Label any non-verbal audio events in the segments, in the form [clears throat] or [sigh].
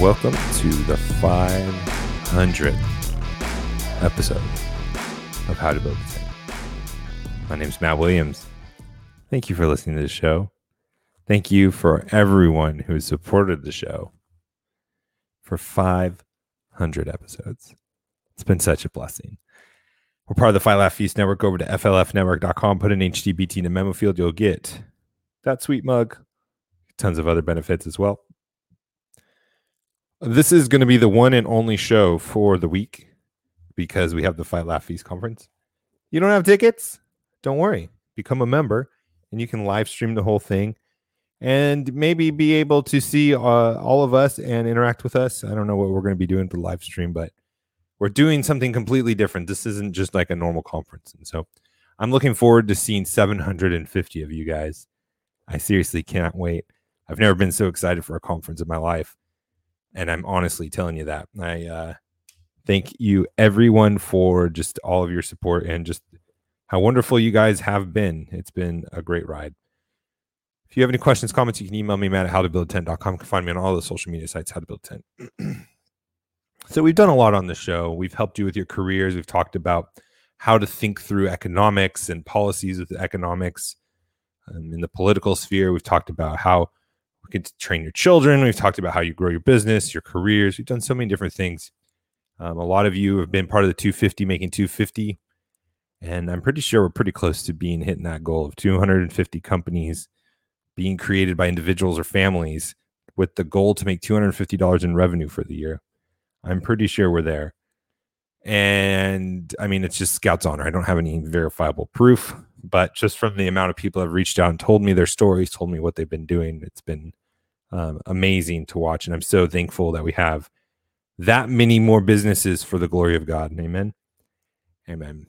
Welcome to the 500th episode of How to Build a Team. My name is Matt Williams. Thank you for listening to the show. Thank you for everyone who has supported the show for 500 episodes. It's been such a blessing. We're part of the Laugh Feast Network. Go over to flfnetwork.com, put an HTBT in the memo field. You'll get that sweet mug, tons of other benefits as well. This is going to be the one and only show for the week because we have the Fight Laugh Feast conference. You don't have tickets? Don't worry. Become a member and you can live stream the whole thing and maybe be able to see uh, all of us and interact with us. I don't know what we're going to be doing for the live stream, but we're doing something completely different. This isn't just like a normal conference. And so I'm looking forward to seeing 750 of you guys. I seriously can't wait. I've never been so excited for a conference in my life. And I'm honestly telling you that. I uh, thank you, everyone, for just all of your support and just how wonderful you guys have been. It's been a great ride. If you have any questions, comments, you can email me, Matt at howtobuild10.com. You can find me on all the social media sites, how to build 10. [clears throat] so we've done a lot on the show. We've helped you with your careers. We've talked about how to think through economics and policies with economics um, in the political sphere. We've talked about how we can train your children. We've talked about how you grow your business, your careers. We've done so many different things. Um, a lot of you have been part of the 250, making 250. And I'm pretty sure we're pretty close to being hitting that goal of 250 companies being created by individuals or families with the goal to make $250 in revenue for the year. I'm pretty sure we're there. And I mean, it's just Scout's honor. I don't have any verifiable proof, but just from the amount of people have reached out and told me their stories, told me what they've been doing, it's been um, amazing to watch. And I'm so thankful that we have that many more businesses for the glory of God. Amen. Amen.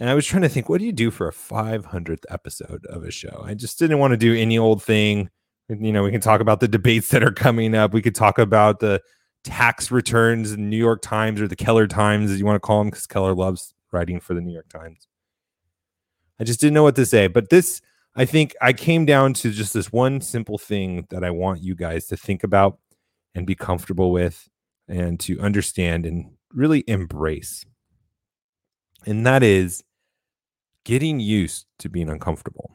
And I was trying to think, what do you do for a 500th episode of a show? I just didn't want to do any old thing. You know, we can talk about the debates that are coming up. We could talk about the tax returns in New York Times or the Keller Times, as you want to call them, because Keller loves writing for the New York Times. I just didn't know what to say. But this, I think I came down to just this one simple thing that I want you guys to think about and be comfortable with and to understand and really embrace. And that is getting used to being uncomfortable.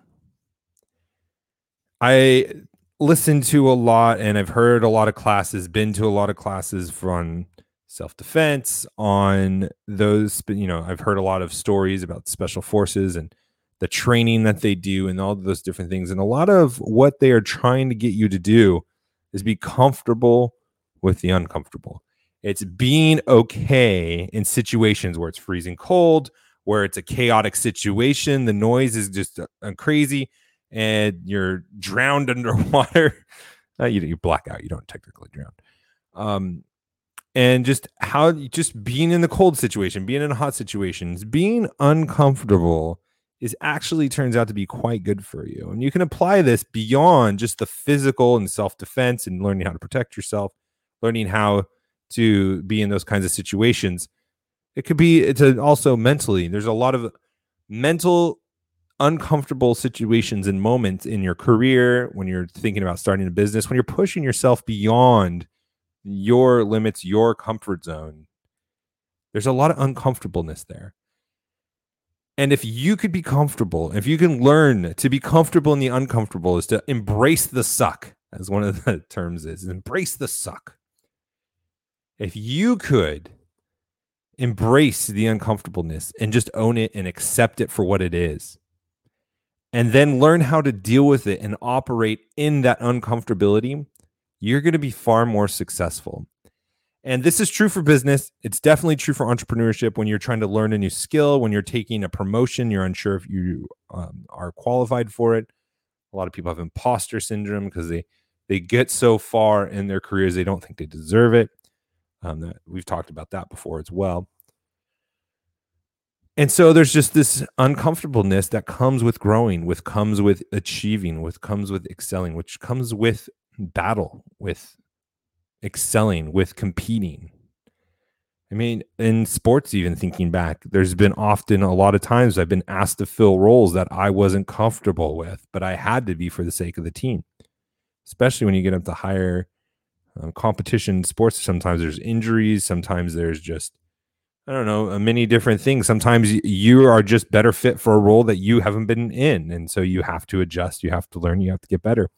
I listened to a lot and I've heard a lot of classes, been to a lot of classes from self defense on those, you know, I've heard a lot of stories about special forces and the training that they do and all those different things. And a lot of what they are trying to get you to do is be comfortable with the uncomfortable. It's being okay in situations where it's freezing cold, where it's a chaotic situation. The noise is just uh, uh crazy, and you're drowned [laughs] underwater. uh, you, you black out. You don't technically drown. Um, and just how just being in the cold situation, being in hot situations, being uncomfortable is actually turns out to be quite good for you. And you can apply this beyond just the physical and self defense and learning how to protect yourself, learning how to be in those kinds of situations it could be it's also mentally. There's a lot of mental uncomfortable situations and moments in your career when you're thinking about starting a business, when you're pushing yourself beyond your limits, your comfort zone. There's a lot of uncomfortableness there. And if you could be comfortable, if you can learn to be comfortable in the uncomfortable, is to embrace the suck, as one of the [laughs] terms is, embrace the suck. If you could embrace the uncomfortableness and just own it and accept it for what it is. And then learn how to deal with it and operate in that uncomfortability, you're going to be far more successful. And this is true for business. It's definitely true for entrepreneurship when you're trying to learn a new skill, when you're taking a promotion, you're unsure if you um, are qualified for it. A lot of people have imposter syndrome because they they get so far in their careers they don't think they deserve it. Um, that we've talked about that before as well. And so there's just this uncomfortableness that comes with growing, with comes with achieving, with comes with excelling, which comes with battle, with excelling, with competing. I mean, in sports, even thinking back, there's been often a lot of times I've been asked to fill roles that I wasn't comfortable with, but I had to be for the sake of the team, especially when you get up to higher um, competition sports. Sometimes there's injuries. Sometimes there's just I don't know, uh, many different things. Sometimes you are just better fit for a role that you haven't been in. And so you have to adjust, you have to learn, you have to get better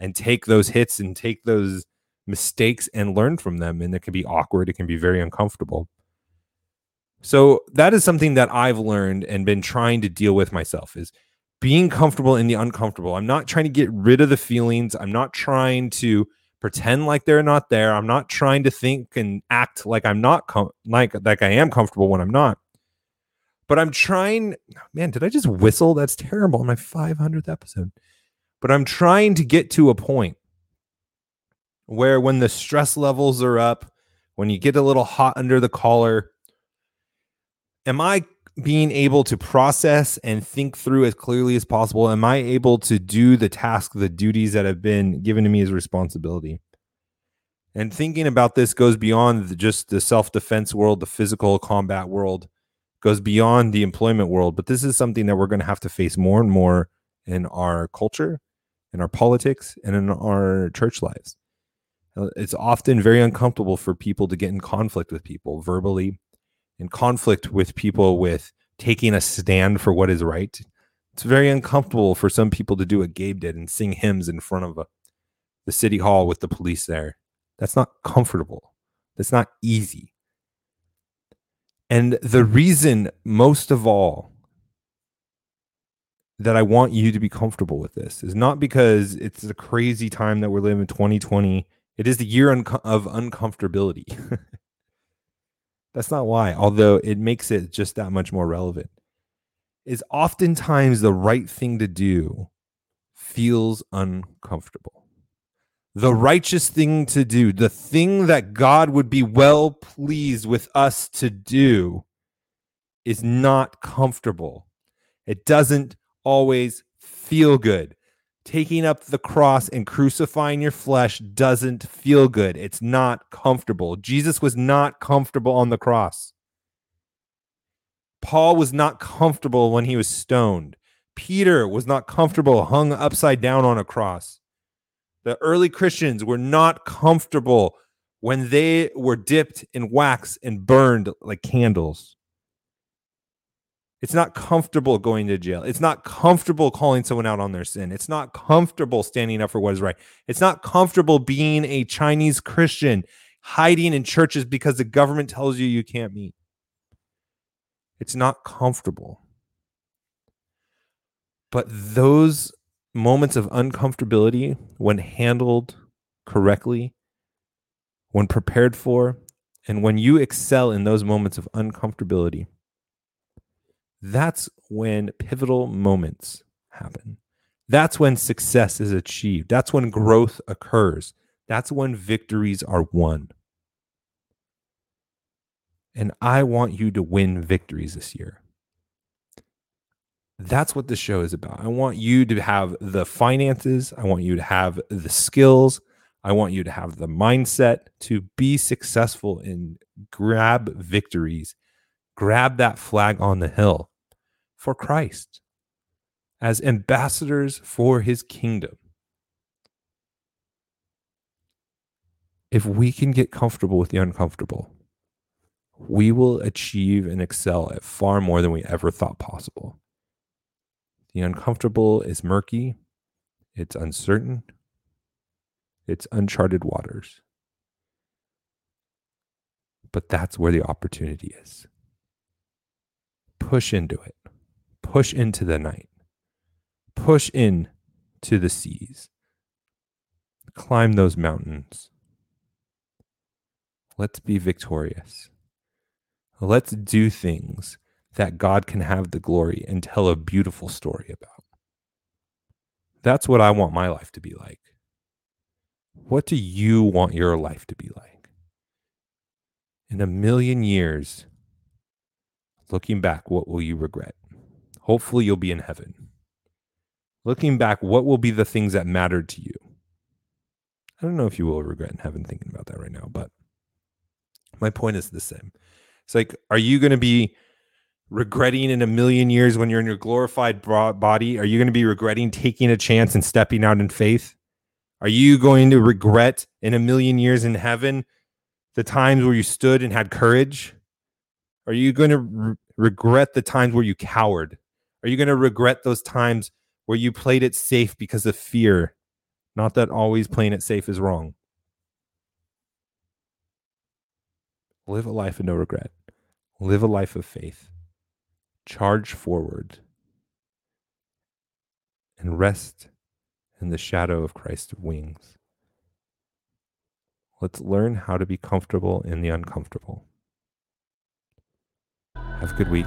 and take those hits and take those mistakes and learn from them. And it can be awkward, it can be very uncomfortable. So that is something that I've learned and been trying to deal with myself is being comfortable in the uncomfortable. I'm not trying to get rid of the feelings. I'm not trying to pretend like they're not there. I'm not trying to think and act like I'm not com- like like I am comfortable when I'm not. But I'm trying, man, did I just whistle? That's terrible on my 500th episode. But I'm trying to get to a point where when the stress levels are up, when you get a little hot under the collar, am I being able to process and think through as clearly as possible? Am i able to do the task the duties that have been given to me as responsibility? And thinking about this goes beyond just the self-defense world the physical combat world goes beyond the employment world. But this is something that we're going to have to face more and more in our culture in our politics and in our church lives Uh, it's often very uncomfortable for people to get in conflict with people verbally in conflict with people with taking a stand for what is right. It's very uncomfortable for some people to do what Gabe did and sing hymns in front of a, the city hall with the police there. That's not comfortable. That's not easy. And the reason, most of all, that I want you to be comfortable with this is not because it's a crazy time that we're living in 2020. It is the year un- of uncomfortability. [laughs] That's not why, although it makes it just that much more relevant. Is oftentimes the right thing to do feels uncomfortable. The righteous thing to do, the thing that God would be well pleased with us to do, is not comfortable. It doesn't always feel good taking up the cross and crucifying your flesh doesn't feel good. It's not comfortable. Jesus was not comfortable on the cross. Paul was not comfortable when he was stoned. Peter was not comfortable hung upside down on a cross. The early Christians were not comfortable when they were dipped in wax and burned like candles. It's not comfortable going to jail. It's not comfortable calling someone out on their sin. It's not comfortable standing up for what is right. It's not comfortable being a Chinese Christian hiding in churches because the government tells you you can't meet. It's not comfortable. But those moments of uncomfortability, when handled correctly, when prepared for, and when you excel in those moments of uncomfortability, that's when pivotal moments happen. That's when success is achieved. That's when growth occurs. That's when victories are won. And I want you to win victories this year. That's what the show is about. I want you to have the finances. I want you to have the skills. I want you to have the mindset to be successful and grab victories, grab that flag on the hill for Christ, as ambassadors for his kingdom. If we can get comfortable with the uncomfortable, we will achieve and excel at far more than we ever thought possible. The uncomfortable is murky, it's uncertain, it's uncharted waters. But that's where the opportunity is. Push into it push into the night, push in to the seas, climb those mountains. Let's be victorious. Let's do things that God can have the glory and tell a beautiful story about. That's what I want my life to be like. What do you want your life to be like? In a million years, looking back, what will you regret? Hopefully, you'll be in heaven. Looking back, what will be the things that mattered to you? I don't know if you will regret in heaven thinking about that right now, but my point is the same. It's like, are you going to be regretting in a million years when you're in your glorified body? Are you going to be regretting taking a chance and stepping out in faith? Are you going to regret in a million years in heaven the times where you stood and had courage? Are you going to re- regret the times where you cowered? Are you going to regret those times where you played it safe because of fear? Not that always playing it safe is wrong. Live a life of no regret. Live a life of faith. Charge forward and rest in the shadow of Christ's wings. Let's learn how to be comfortable in the uncomfortable. Have a good week.